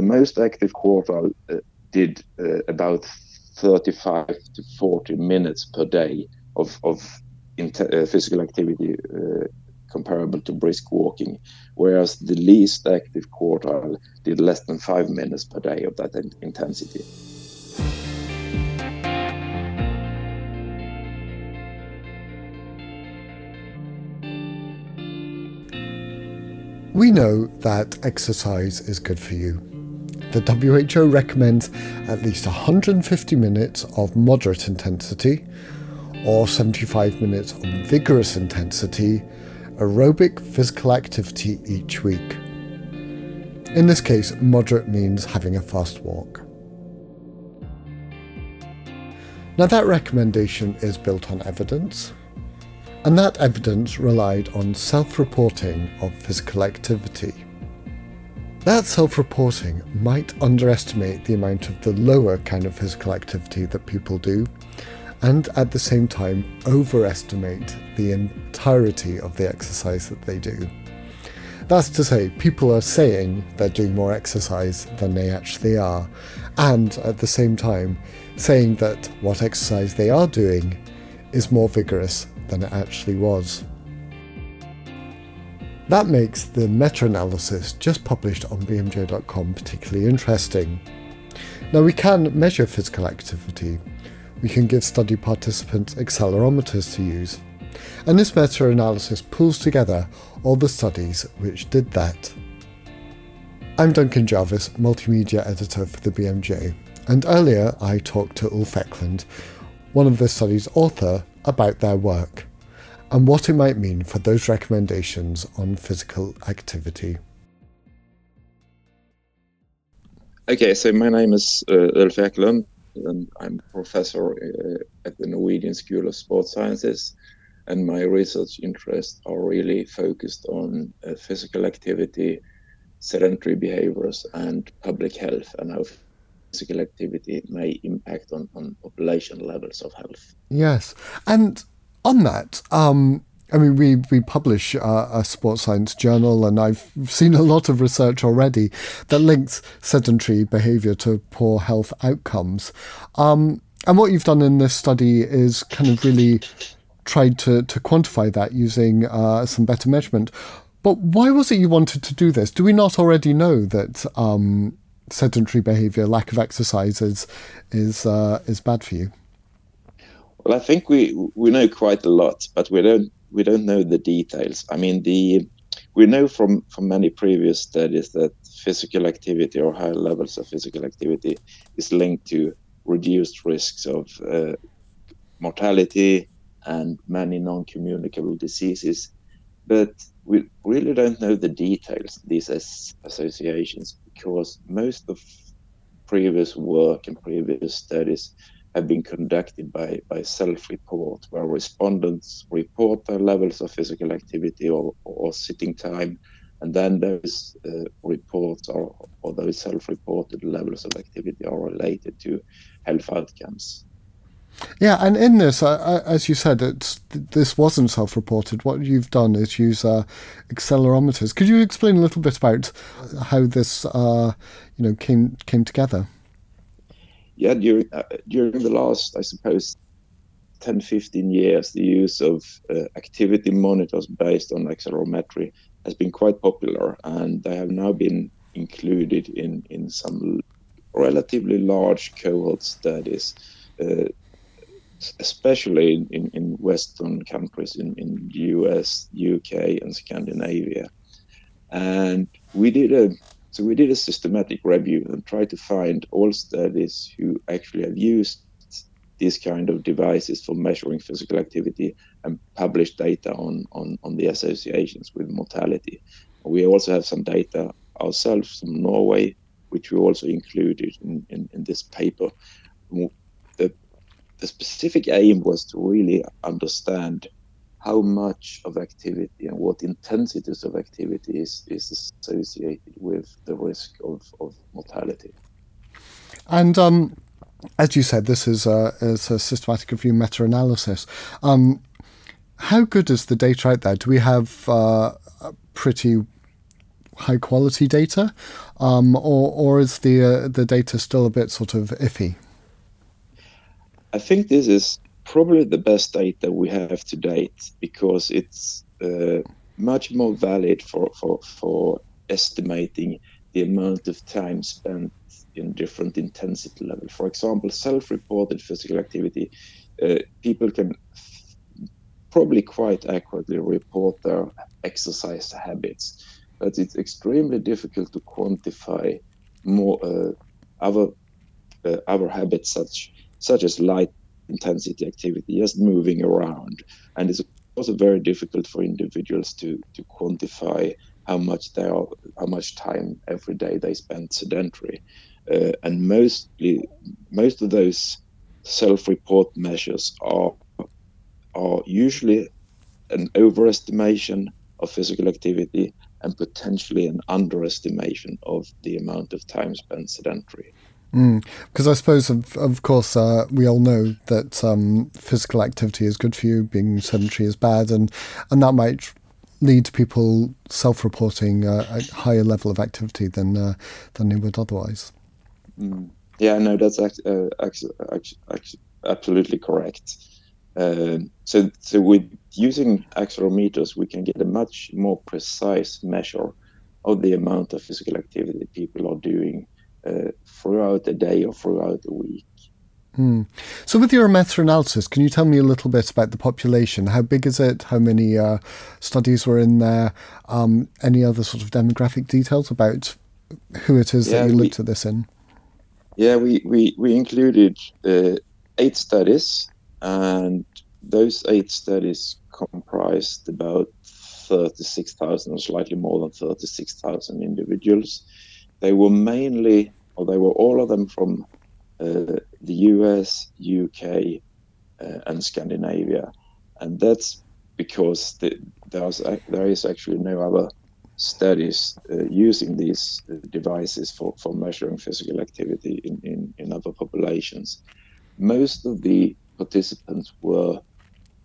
the most active quartile uh, did uh, about 35 to 40 minutes per day of, of uh, physical activity uh, comparable to brisk walking, whereas the least active quartile did less than five minutes per day of that in intensity. We know that exercise is good for you. The WHO recommends at least 150 minutes of moderate intensity or 75 minutes of vigorous intensity aerobic physical activity each week. In this case, moderate means having a fast walk. Now, that recommendation is built on evidence, and that evidence relied on self reporting of physical activity. That self reporting might underestimate the amount of the lower kind of physical activity that people do, and at the same time overestimate the entirety of the exercise that they do. That's to say, people are saying they're doing more exercise than they actually are, and at the same time, saying that what exercise they are doing is more vigorous than it actually was. That makes the meta analysis just published on BMJ.com particularly interesting. Now, we can measure physical activity. We can give study participants accelerometers to use. And this meta analysis pulls together all the studies which did that. I'm Duncan Jarvis, multimedia editor for the BMJ, and earlier I talked to Ulf Ekelund, one of the study's author, about their work and what it might mean for those recommendations on physical activity. Okay, so my name is uh, Ulf Ekelund, and I'm professor uh, at the Norwegian School of Sports Sciences, and my research interests are really focused on uh, physical activity, sedentary behaviors, and public health, and how physical activity may impact on, on population levels of health. Yes, and on that, um, I mean, we we publish uh, a sports science journal, and I've seen a lot of research already that links sedentary behaviour to poor health outcomes. Um, and what you've done in this study is kind of really tried to to quantify that using uh, some better measurement. But why was it you wanted to do this? Do we not already know that um, sedentary behaviour, lack of exercise, is is uh, is bad for you? Well, I think we we know quite a lot, but we don't we don't know the details. I mean, the we know from from many previous studies that physical activity or high levels of physical activity is linked to reduced risks of uh, mortality and many non-communicable diseases, but we really don't know the details these associations because most of previous work and previous studies have been conducted by, by self-report, where respondents report their levels of physical activity or, or sitting time, and then those uh, reports or, or those self-reported levels of activity are related to health outcomes. Yeah, and in this, as you said, this wasn't self-reported. What you've done is use uh, accelerometers. Could you explain a little bit about how this, uh, you know, came came together? Yeah, during uh, during the last, I suppose, 10, 15 years, the use of uh, activity monitors based on accelerometry has been quite popular, and they have now been included in in some relatively large cohort studies. Uh, especially in, in, in, Western countries, in, in the US, UK, and Scandinavia. And we did a so we did a systematic review and tried to find all studies who actually have used these kind of devices for measuring physical activity and published data on, on, on the associations with mortality. We also have some data ourselves from Norway, which we also included in, in, in this paper. The, the specific aim was to really understand how much of activity and what intensities of activity is, is associated with the risk of, of mortality. And um, as you said, this is a, is a systematic review meta analysis. Um, how good is the data out there? Do we have uh, pretty high quality data, um, or or is the uh, the data still a bit sort of iffy? I think this is probably the best data we have to date because it's uh, much more valid for, for, for estimating the amount of time spent in different intensity level. For example, self-reported physical activity, uh, people can probably quite accurately report their exercise habits, but it's extremely difficult to quantify more uh, other uh, other habits such such as light intensity activity, just moving around, and it's also very difficult for individuals to to quantify how much they are, how much time every day they spend sedentary, uh, and mostly most of those self-report measures are are usually an overestimation of physical activity and potentially an underestimation of the amount of time spent sedentary. Because mm. I suppose, of, of course, uh, we all know that um, physical activity is good for you, being sedentary is bad, and, and that might lead to people self-reporting uh, a higher level of activity than uh, than they would otherwise. Mm. Yeah, no, that's uh, absolutely correct. Uh, so, so with using accelerometers, we can get a much more precise measure of the amount of physical activity people are doing uh, throughout the day or throughout the week. Hmm. So, with your meta-analysis, can you tell me a little bit about the population? How big is it? How many uh, studies were in there? Um, any other sort of demographic details about who it is yeah, that you looked we, at this in? Yeah, we we we included uh, eight studies, and those eight studies comprised about thirty-six thousand, or slightly more than thirty-six thousand individuals. They were mainly, or they were all of them from uh, the US, UK, uh, and Scandinavia, and that's because the, there's there is actually no other studies uh, using these uh, devices for, for measuring physical activity in, in, in other populations. Most of the participants were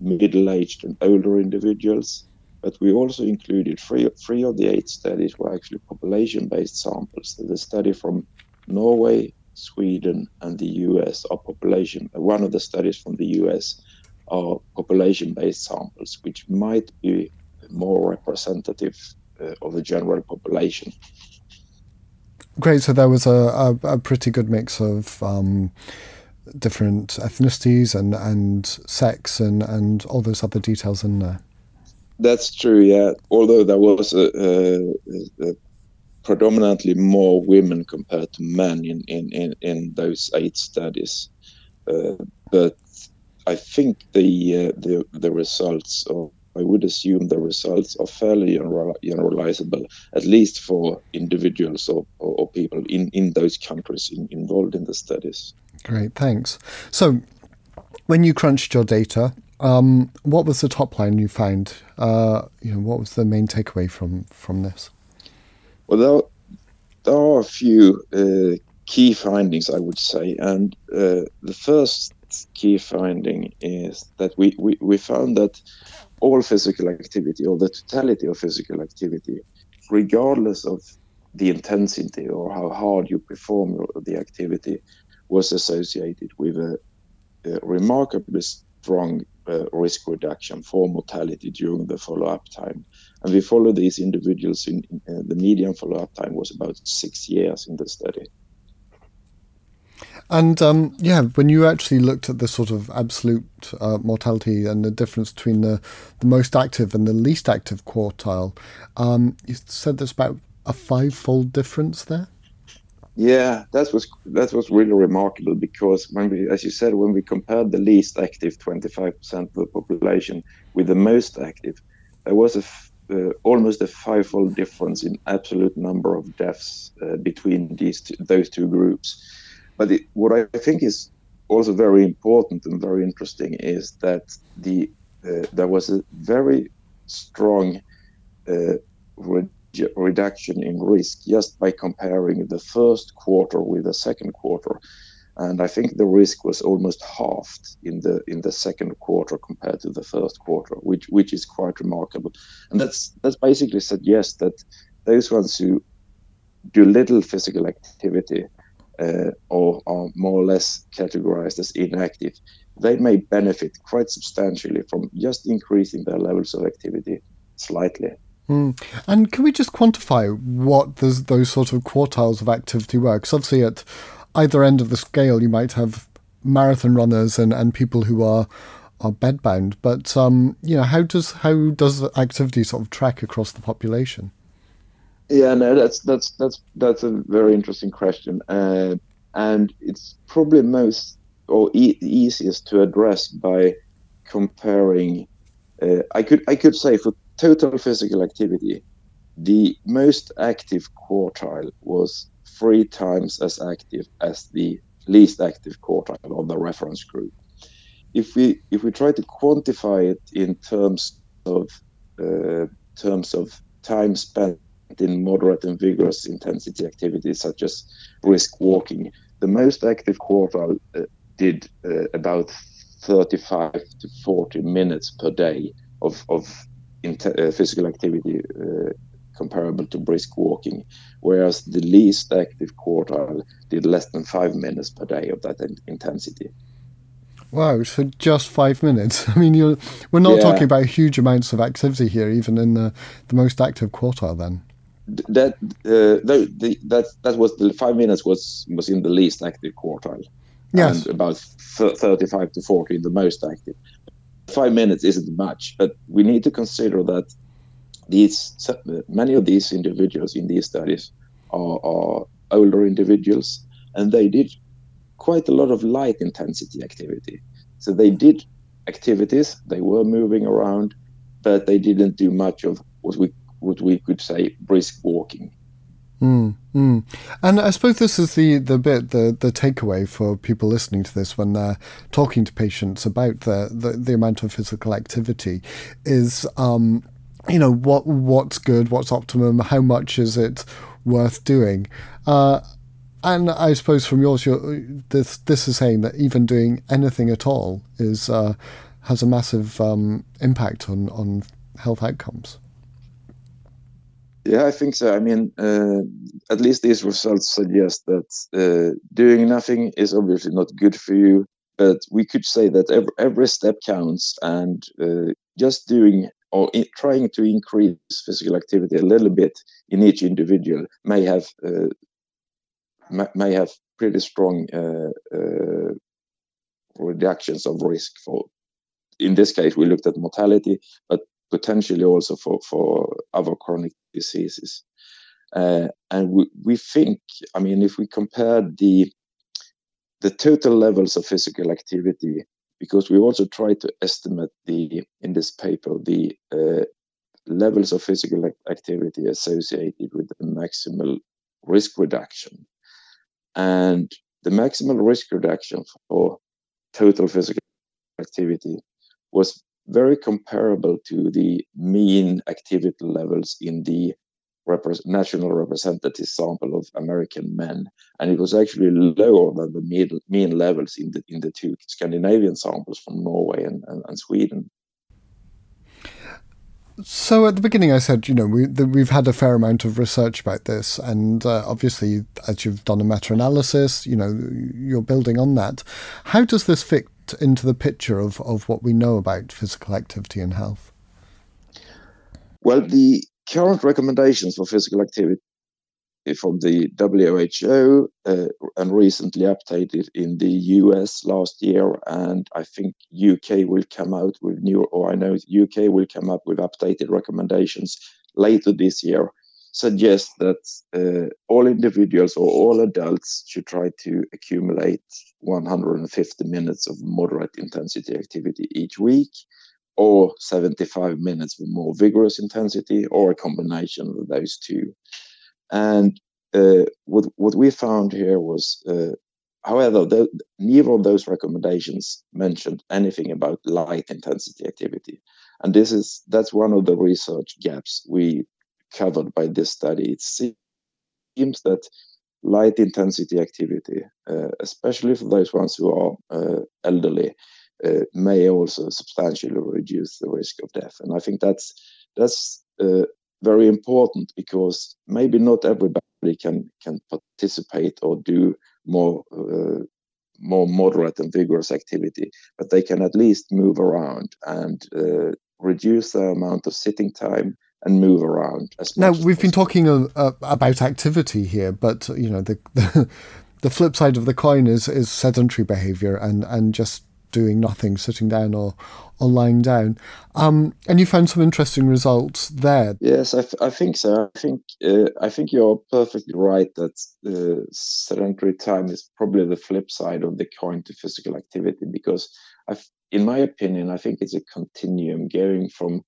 middle-aged and older individuals, but we also included three, three of the eight studies were actually population-based samples. The study from Norway, Sweden, and the US are population. One of the studies from the US are population-based samples, which might be more representative uh, of the general population. Great. So there was a, a, a pretty good mix of um, different ethnicities and, and sex and, and all those other details in there. That's true, yeah. Although there was a, a, a predominantly more women compared to men in, in, in, in those eight studies. Uh, but I think the, uh, the the results, or I would assume the results are fairly generalizable, at least for individuals or, or, or people in, in those countries in, involved in the studies. Great, thanks. So, when you crunched your data, um, what was the top line you found? Uh, you know, what was the main takeaway from from this? Well, there, there are a few uh, key findings, I would say, and uh, the first key finding is that we, we, we found that all physical activity or the totality of physical activity, regardless of the intensity or how hard you perform the activity, was associated with a, a remarkably strong uh, risk reduction for mortality during the follow-up time. And we followed these individuals in, uh, the median follow-up time was about six years in the study. And um, yeah, when you actually looked at the sort of absolute uh, mortality and the difference between the, the most active and the least active quartile, um, you said there's about a five-fold difference there. Yeah, that was that was really remarkable because when we, as you said, when we compared the least active 25% of the population with the most active, there was a uh, almost a five-fold difference in absolute number of deaths uh, between these those two groups. But it, what I think is also very important and very interesting is that the uh, there was a very strong uh, reduction in risk just by comparing the first quarter with the second quarter and I think the risk was almost halved in the in the second quarter compared to the first quarter, which which is quite remarkable. And that's that's basically suggests that those ones who do little physical activity uh, or are more or less categorized as inactive, they may benefit quite substantially from just increasing their levels of activity slightly. Mm. And can we just quantify what those, those sort of quartiles of activity were? Because obviously, at either end of the scale, you might have marathon runners and, and people who are are bedbound. But um, you know, how does how does activity sort of track across the population? Yeah, no, that's that's that's that's a very interesting question, uh, and it's probably most or e- easiest to address by comparing. Uh, I could I could say for total physical activity, the most active quartile was three times as active as the least active quartile of the reference group. If we if we try to quantify it in terms of uh, terms of time spent in moderate and vigorous intensity activities such as brisk walking, the most active quartile uh, did uh, about 35 to 40 minutes per day of, of physical activity uh, comparable to brisk walking, whereas the least active quartile did less than five minutes per day of that in- intensity. Wow, so just five minutes. I mean, you're, we're not yeah. talking about huge amounts of activity here, even in the, the most active quartile. Then that uh, the, the, that that was the five minutes was was in the least active quartile. Yes, and about thirty-five to forty in the most active. Five minutes isn't much, but we need to consider that these many of these individuals in these studies are, are older individuals, and they did quite a lot of light intensity activity. So they did activities, they were moving around, but they didn't do much of what we what we could say brisk walking. Mm, mm. And I suppose this is the, the bit, the, the takeaway for people listening to this when they're talking to patients about the, the, the amount of physical activity is um, you know what what's good, what's optimum, how much is it worth doing. Uh, and I suppose from yours, this this is saying that even doing anything at all is uh, has a massive um, impact on on health outcomes. Yeah, I think so. I mean, uh, at least these results suggest that uh, doing nothing is obviously not good for you. But we could say that every, every step counts, and uh, just doing or in, trying to increase physical activity a little bit in each individual may have uh, may have pretty strong uh, uh, reductions of risk for. In this case, we looked at mortality, but potentially also for for other chronic diseases. Uh, and we, we think, I mean, if we compare the the total levels of physical activity because we also try to estimate the in this paper the uh, levels of physical activity associated with the maximal risk reduction and the maximal risk reduction for total physical activity was very comparable to the mean activity levels in the rep- national representative sample of American men, and it was actually lower than the mean, mean levels in the in the two Scandinavian samples from Norway and, and, and Sweden. So at the beginning, I said, you know, we, the, we've had a fair amount of research about this, and uh, obviously, as you've done a meta-analysis, you know, you're building on that. How does this fit into the picture of, of what we know about physical activity and health? Well, the current recommendations for physical activity from the WHO uh, and recently updated in the US last year, and I think UK will come out with new, or I know UK will come up with updated recommendations later this year. Suggest that uh, all individuals or all adults should try to accumulate 150 minutes of moderate intensity activity each week or 75 minutes with more vigorous intensity, or a combination of those two. And uh, what what we found here was, uh, however, the, neither of those recommendations mentioned anything about light intensity activity, and this is that's one of the research gaps we covered by this study. It seems that light intensity activity, uh, especially for those ones who are uh, elderly, uh, may also substantially reduce the risk of death. And I think that's that's uh, very important because maybe not everybody can can participate or do more uh, more moderate and vigorous activity, but they can at least move around and uh, reduce the amount of sitting time and move around. now we've been talking uh, about activity here, but you know the, the the flip side of the coin is is sedentary behavior and and just doing nothing, sitting down or or lying down. Um, and you found some interesting results there. Yes, I, I think so. I think uh, I think you're perfectly right that uh, sedentary time is probably the flip side of the coin to physical activity because, I've, in my opinion, I think it's a continuum going from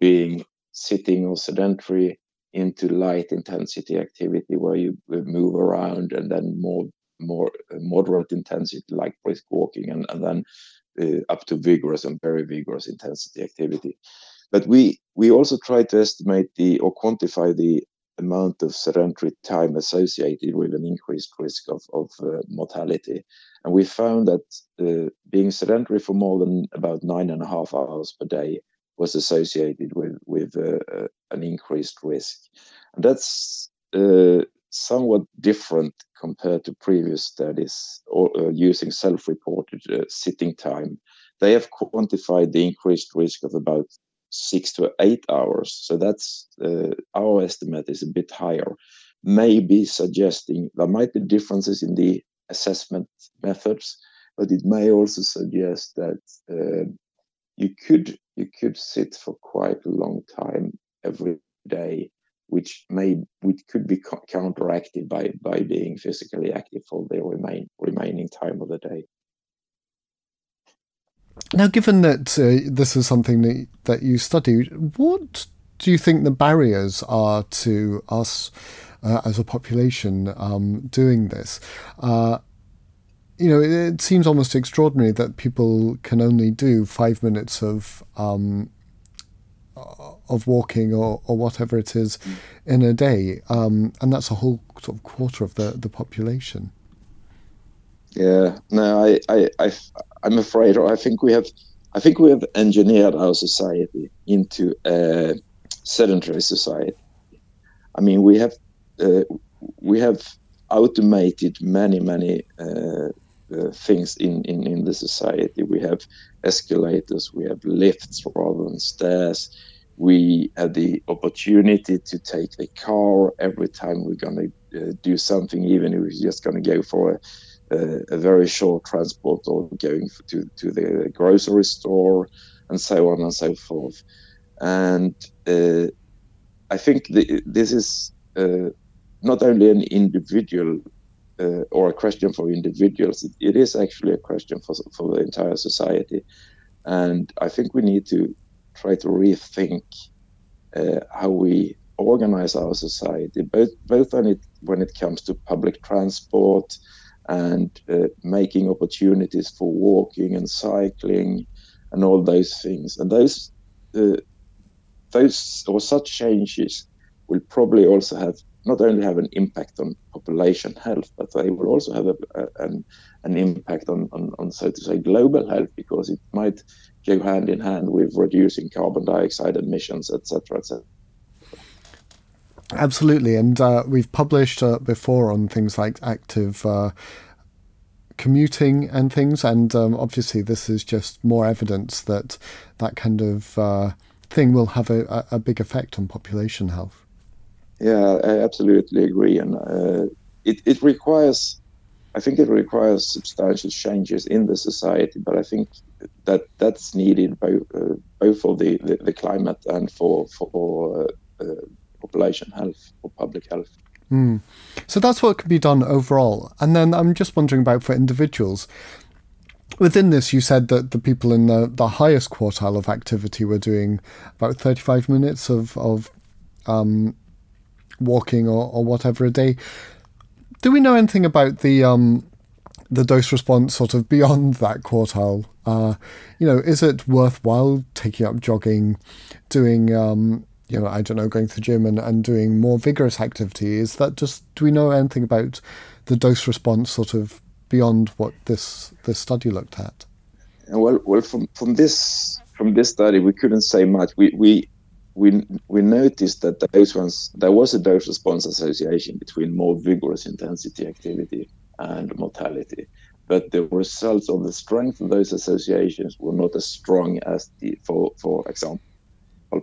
being sitting or sedentary into light intensity activity where you move around and then more more uh, moderate intensity like brisk walking and, and then uh, up to vigorous and very vigorous intensity activity. But we we also try to estimate the or quantify the amount of sedentary time associated with an increased risk of, of uh, mortality. And we found that uh, being sedentary for more than about nine and a half hours per day was associated with with uh, uh an increased risk, and that's uh, somewhat different compared to previous studies or, uh, using self-reported uh, sitting time. They have quantified the increased risk of about six to eight hours. So that's uh, our estimate is a bit higher, maybe suggesting there might be differences in the assessment methods, but it may also suggest that you could you could sit for quite a long time every day which may which could be counteracted by by being physically active for the remain remaining time of the day. Now given that uh, this is something that, that you studied what do you think the barriers are to us uh, as a population um, doing this? Uh, you know, it, it, seems almost extraordinary that people can only do five minutes of um, of walking or, or whatever it is in a day, um, and that's a whole sort of quarter of the, the population. Yeah, no, I, I, I, I'm afraid, or I think we have, I think we have engineered our society into a sedentary society. I mean, we have, uh, we have automated many, many uh, uh, things in, in, in the society. We have escalators, we have lifts rather than stairs. We have the opportunity to take the car every time we're going to uh, do something, even if we're just going to go for a, a, a, very short transport or going to, to the grocery store and so on and so forth. And uh, I think the, this is uh, not only an individual uh, or a question for individuals. It, it is actually a question for for the entire society, and I think we need to try to rethink uh, how we organize our society, both both when it when it comes to public transport and uh, making opportunities for walking and cycling and all those things. And those uh, those or such changes will probably also have not only have an impact on population health, but they will also have a, a, an, an impact on, on, on, so to say, global health, because it might go hand in hand with reducing carbon dioxide emissions, etc., etc. Absolutely, and uh, we've published uh, before on things like active uh, commuting and things, and um, obviously this is just more evidence that that kind of uh, thing will have a, a big effect on population health. Yeah, I absolutely agree, and uh, it it requires, I think it requires substantial changes in the society, but I think that that's needed both uh, both for the, the, the, climate and for for uh, uh population health or public health. Mm. So that's what can be done overall, and then I'm just wondering about for individuals. Within this, you said that the people in the, the highest quartile of activity were doing about 35 minutes of, of um, walking or, or whatever a day. Do we know anything about the um, the dose response sort of beyond that quartile? Uh, you know, is it worthwhile taking up jogging, doing um, you know, I don't know, going to the gym and, and doing more vigorous activity? Is that just do we know anything about the dose response sort of beyond what this this study looked at? Well, well, from from this from this study, we couldn't say much. We we we we noticed that those ones there was a dose response association between more vigorous intensity activity and mortality, but the results of the strength of those associations were not as strong as the for for example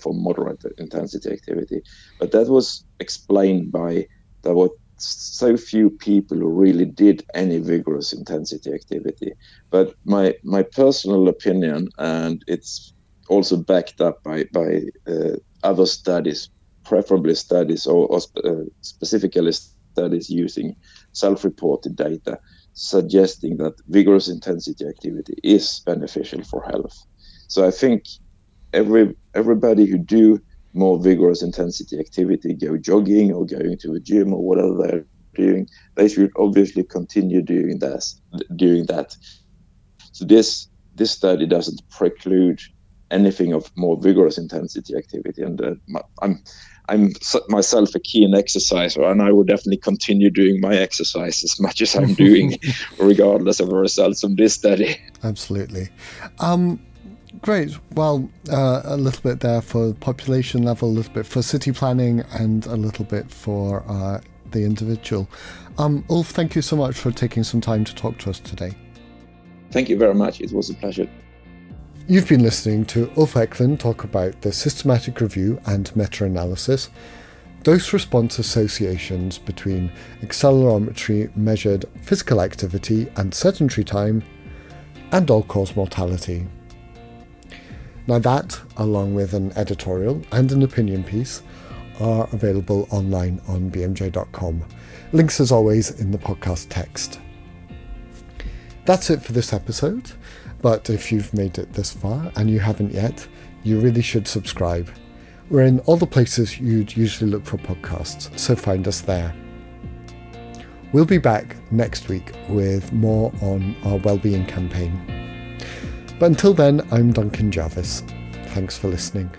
for moderate intensity activity. But that was explained by there were so few people who really did any vigorous intensity activity. But my my personal opinion, and it's also backed up by by uh, other studies, preferably studies or, or uh, specifically studies using self-reported data, suggesting that vigorous intensity activity is beneficial for health. So I think every everybody who do more vigorous intensity activity, go jogging or going to a gym or whatever they're doing, they should obviously continue doing that. Doing that. So this this study doesn't preclude anything of more vigorous intensity activity, and uh, I'm I'm myself a keen exerciser, and I would definitely continue doing my exercise as much as I'm doing, regardless of the results of this study. Absolutely. Um, Great. Well, uh, a little bit there for population level, a little bit for city planning, and a little bit for uh, the individual. Um, Ulf, thank you so much for taking some time to talk to us today. Thank you very much. It was a pleasure. You've been listening to Ulf Ekelund talk about the systematic review and meta analysis, dose response associations between accelerometry measured physical activity and sedentary time, and all cause mortality. Now, that, along with an editorial and an opinion piece, are available online on bmj.com. Links, as always, in the podcast text. That's it for this episode, but if you've made it this far and you haven't yet, you really should subscribe. We're in all the places you'd usually look for podcasts, so find us there. We'll be back next week with more on our wellbeing campaign. But until then, I'm Duncan Jarvis. Thanks for listening.